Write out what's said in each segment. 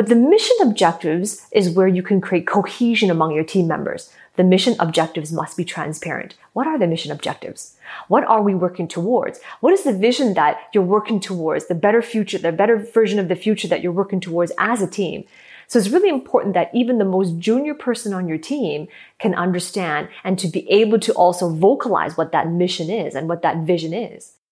But the mission objectives is where you can create cohesion among your team members. The mission objectives must be transparent. What are the mission objectives? What are we working towards? What is the vision that you're working towards? The better future, the better version of the future that you're working towards as a team. So it's really important that even the most junior person on your team can understand and to be able to also vocalize what that mission is and what that vision is.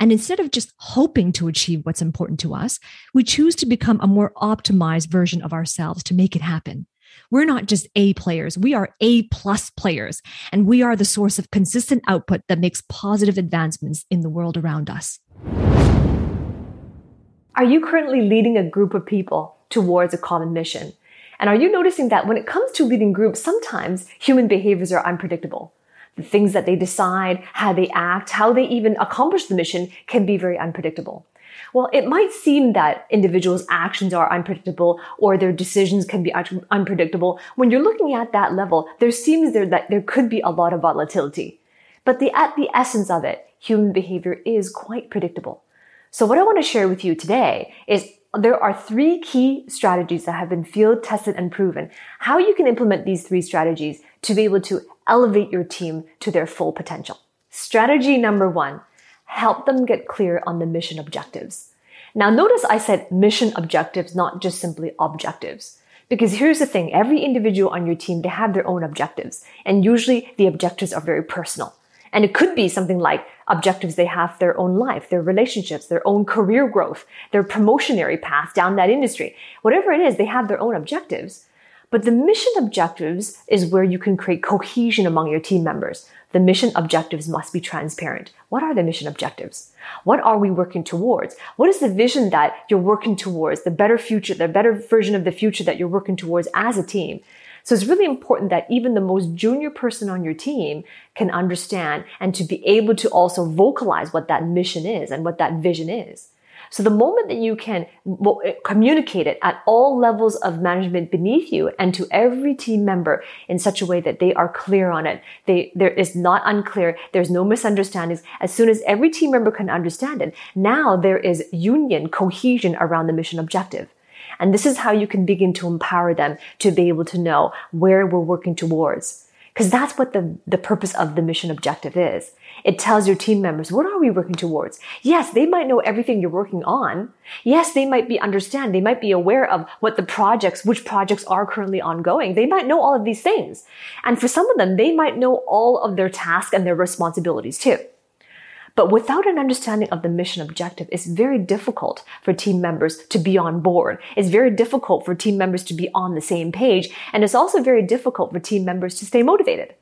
And instead of just hoping to achieve what's important to us, we choose to become a more optimized version of ourselves to make it happen. We're not just A players, we are A plus players, and we are the source of consistent output that makes positive advancements in the world around us. Are you currently leading a group of people towards a common mission? And are you noticing that when it comes to leading groups, sometimes human behaviors are unpredictable? The things that they decide, how they act, how they even accomplish the mission can be very unpredictable. Well, it might seem that individuals' actions are unpredictable or their decisions can be unpredictable. When you're looking at that level, there seems there that there could be a lot of volatility. But the, at the essence of it, human behavior is quite predictable. So what I want to share with you today is there are three key strategies that have been field tested and proven. How you can implement these three strategies to be able to elevate your team to their full potential. Strategy number one, help them get clear on the mission objectives. Now notice I said mission objectives, not just simply objectives. Because here's the thing, every individual on your team, they have their own objectives. And usually the objectives are very personal. And it could be something like objectives they have their own life, their relationships, their own career growth, their promotionary path down that industry. Whatever it is, they have their own objectives. But the mission objectives is where you can create cohesion among your team members. The mission objectives must be transparent. What are the mission objectives? What are we working towards? What is the vision that you're working towards? The better future, the better version of the future that you're working towards as a team. So it's really important that even the most junior person on your team can understand and to be able to also vocalize what that mission is and what that vision is. So the moment that you can eh, communicate it at all levels of management beneath you and to every team member in such a way that they are clear on it, they, there is not unclear, there's no misunderstandings. As soon as every team member can understand it, now there is union, cohesion around the mission objective. And this is how you can begin to empower them to be able to know where we're working towards. Because that's what the, the purpose of the mission objective is. It tells your team members, what are we working towards? Yes, they might know everything you're working on. Yes, they might be understand. They might be aware of what the projects, which projects are currently ongoing. They might know all of these things. And for some of them, they might know all of their tasks and their responsibilities too. But without an understanding of the mission objective, it's very difficult for team members to be on board. It's very difficult for team members to be on the same page. And it's also very difficult for team members to stay motivated.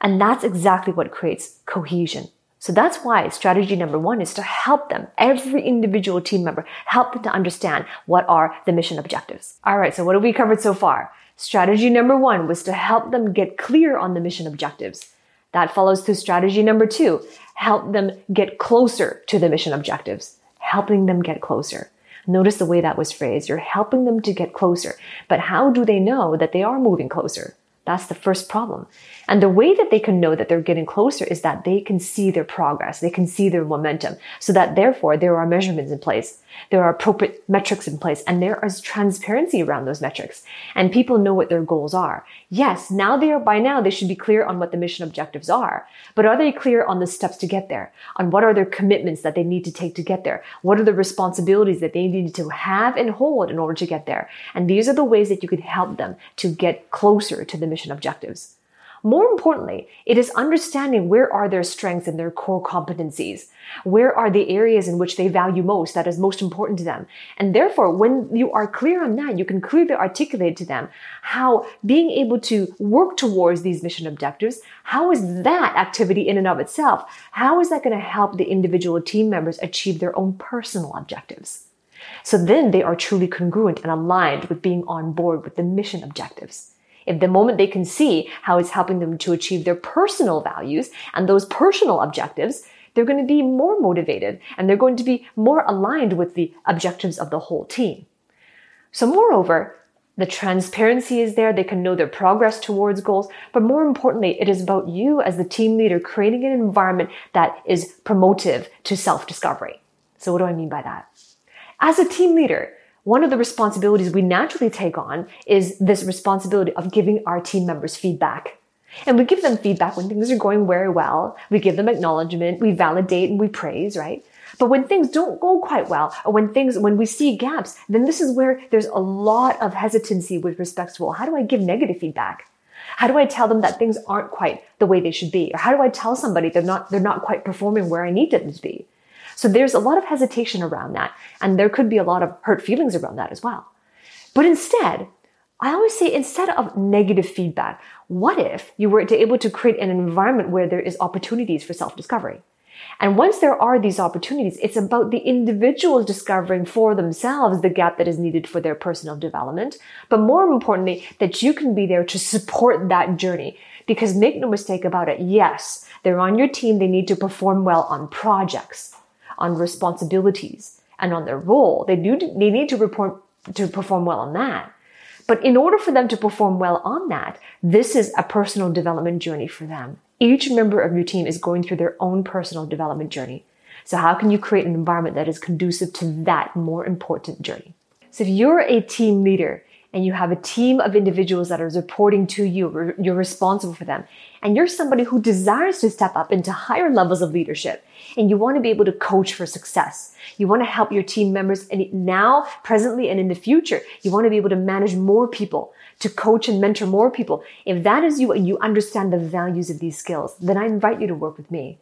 And that's exactly what creates cohesion. So that's why strategy number one is to help them, every individual team member, help them to understand what are the mission objectives. All right. So what have we covered so far? Strategy number one was to help them get clear on the mission objectives. That follows to strategy number two, help them get closer to the mission objectives, helping them get closer. Notice the way that was phrased. You're helping them to get closer. But how do they know that they are moving closer? That's the first problem. And the way that they can know that they're getting closer is that they can see their progress. They can see their momentum. So that therefore there are measurements in place. There are appropriate metrics in place and there is transparency around those metrics and people know what their goals are. Yes, now they are, by now they should be clear on what the mission objectives are, but are they clear on the steps to get there? On what are their commitments that they need to take to get there? What are the responsibilities that they need to have and hold in order to get there? And these are the ways that you can help them to get closer to the mission objectives. More importantly, it is understanding where are their strengths and their core competencies. Where are the areas in which they value most that is most important to them? And therefore, when you are clear on that, you can clearly articulate to them how being able to work towards these mission objectives, how is that activity in and of itself, how is that going to help the individual team members achieve their own personal objectives? So then they are truly congruent and aligned with being on board with the mission objectives. If the moment they can see how it's helping them to achieve their personal values and those personal objectives, they're going to be more motivated and they're going to be more aligned with the objectives of the whole team. So moreover, the transparency is there. They can know their progress towards goals. But more importantly, it is about you as the team leader creating an environment that is promotive to self-discovery. So what do I mean by that? As a team leader, one of the responsibilities we naturally take on is this responsibility of giving our team members feedback. And we give them feedback when things are going very well. We give them acknowledgement, we validate and we praise, right? But when things don't go quite well, or when things, when we see gaps, then this is where there's a lot of hesitancy with respect to, well, how do I give negative feedback? How do I tell them that things aren't quite the way they should be? Or how do I tell somebody they're not, they're not quite performing where I need them to be? So there's a lot of hesitation around that. And there could be a lot of hurt feelings around that as well. But instead, I always say instead of negative feedback, what if you were able to create an environment where there is opportunities for self-discovery? And once there are these opportunities, it's about the individuals discovering for themselves the gap that is needed for their personal development. But more importantly, that you can be there to support that journey. Because make no mistake about it. Yes, they're on your team. They need to perform well on projects on responsibilities and on their role. They do, they need to report, to perform well on that. But in order for them to perform well on that, this is a personal development journey for them. Each member of your team is going through their own personal development journey. So how can you create an environment that is conducive to that more important journey? So if you're a team leader and you have a team of individuals that are reporting to you, you're responsible for them, and you're somebody who desires to step up into higher levels of leadership, and you want to be able to coach for success. You want to help your team members and now, presently, and in the future. You want to be able to manage more people, to coach and mentor more people. If that is you and you understand the values of these skills, then I invite you to work with me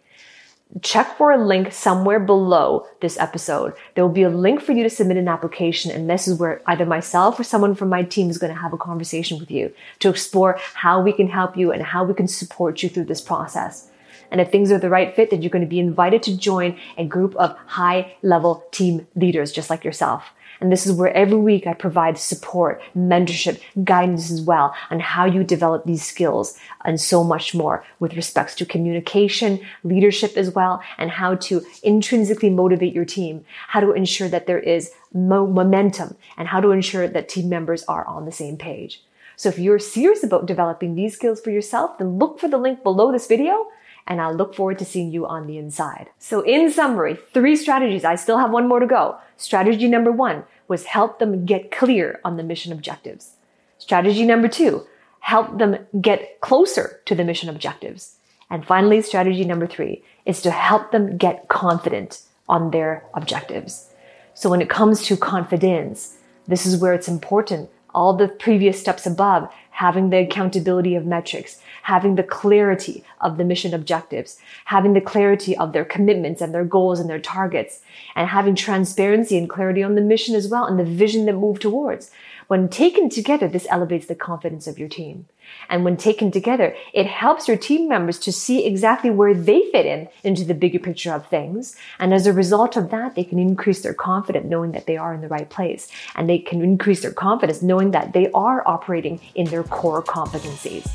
check for a link somewhere below this episode. There will be a link for you to submit an application. And this is where either myself or someone from my team is going to have a conversation with you to explore how we can help you and how we can support you through this process. And if things are the right fit, then you're going to be invited to join a group of high level team leaders just like yourself. And this is where every week I provide support, mentorship, guidance as well on how you develop these skills and so much more with respects to communication, leadership as well, and how to intrinsically motivate your team, how to ensure that there is mo- momentum and how to ensure that team members are on the same page. So if you're serious about developing these skills for yourself, then look for the link below this video and I'll look forward to seeing you on the inside. So in summary, three strategies. I still have one more to go. Strategy number one was help them get clear on the mission objectives. Strategy number two, help them get closer to the mission objectives. And finally, strategy number three is to help them get confident on their objectives. So when it comes to confidence, this is where it's important. All the previous steps above, having the accountability of metrics, having the clarity of the mission objectives, having the clarity of their commitments and their goals and their targets, and having transparency and clarity on the mission as well and the vision that move towards. When taken together, this elevates the confidence of your team. And when taken together, it helps your team members to see exactly where they fit in into the bigger picture of things. And as a result of that, they can increase their confidence knowing that they are in the right place. And they can increase their confidence knowing that they are operating in their core competencies.